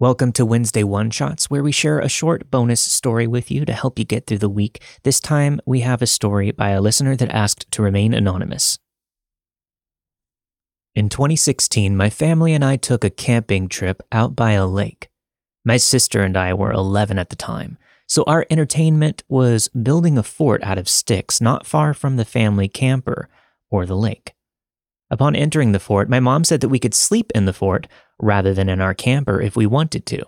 Welcome to Wednesday One Shots, where we share a short bonus story with you to help you get through the week. This time, we have a story by a listener that asked to remain anonymous. In 2016, my family and I took a camping trip out by a lake. My sister and I were 11 at the time, so our entertainment was building a fort out of sticks not far from the family camper or the lake. Upon entering the fort, my mom said that we could sleep in the fort rather than in our camper if we wanted to.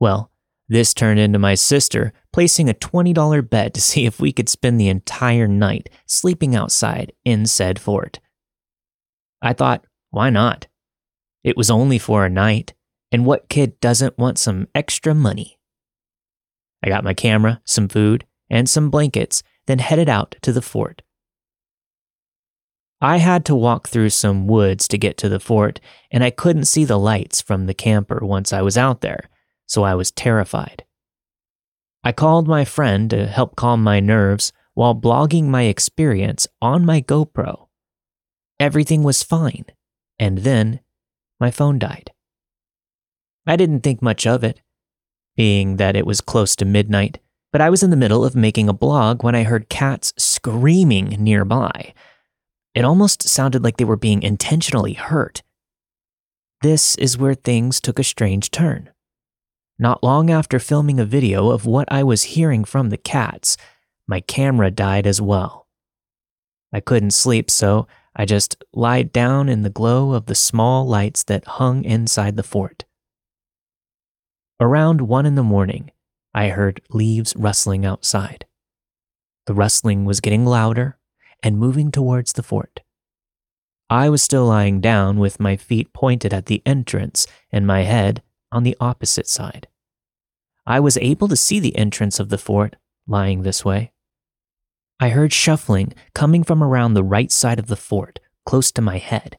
Well, this turned into my sister placing a $20 bet to see if we could spend the entire night sleeping outside in said fort. I thought, why not? It was only for a night, and what kid doesn't want some extra money? I got my camera, some food, and some blankets, then headed out to the fort. I had to walk through some woods to get to the fort, and I couldn't see the lights from the camper once I was out there, so I was terrified. I called my friend to help calm my nerves while blogging my experience on my GoPro. Everything was fine, and then my phone died. I didn't think much of it, being that it was close to midnight, but I was in the middle of making a blog when I heard cats screaming nearby it almost sounded like they were being intentionally hurt. This is where things took a strange turn. Not long after filming a video of what I was hearing from the cats, my camera died as well. I couldn't sleep, so I just lied down in the glow of the small lights that hung inside the fort. Around one in the morning, I heard leaves rustling outside. The rustling was getting louder and moving towards the fort. I was still lying down with my feet pointed at the entrance and my head on the opposite side. I was able to see the entrance of the fort lying this way. I heard shuffling coming from around the right side of the fort, close to my head.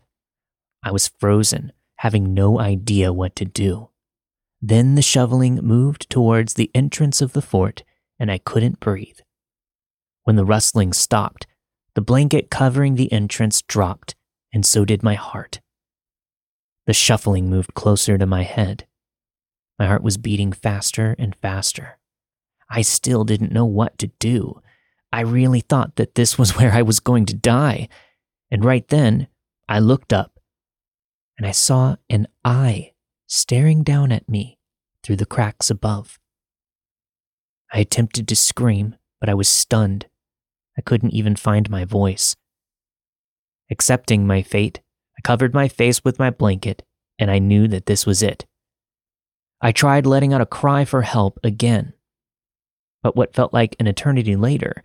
I was frozen, having no idea what to do. Then the shoveling moved towards the entrance of the fort, and I couldn't breathe. When the rustling stopped, the blanket covering the entrance dropped, and so did my heart. The shuffling moved closer to my head. My heart was beating faster and faster. I still didn't know what to do. I really thought that this was where I was going to die. And right then, I looked up and I saw an eye staring down at me through the cracks above. I attempted to scream, but I was stunned I couldn't even find my voice. Accepting my fate, I covered my face with my blanket, and I knew that this was it. I tried letting out a cry for help again. But what felt like an eternity later,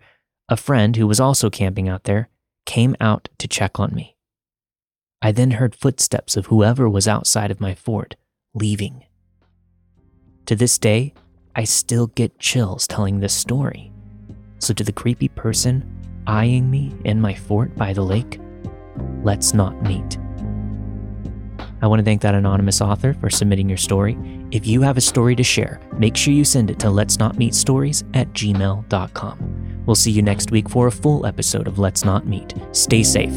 a friend who was also camping out there came out to check on me. I then heard footsteps of whoever was outside of my fort leaving. To this day, I still get chills telling this story. So, to the creepy person eyeing me in my fort by the lake, let's not meet. I want to thank that anonymous author for submitting your story. If you have a story to share, make sure you send it to let's not meet stories at gmail.com. We'll see you next week for a full episode of Let's Not Meet. Stay safe.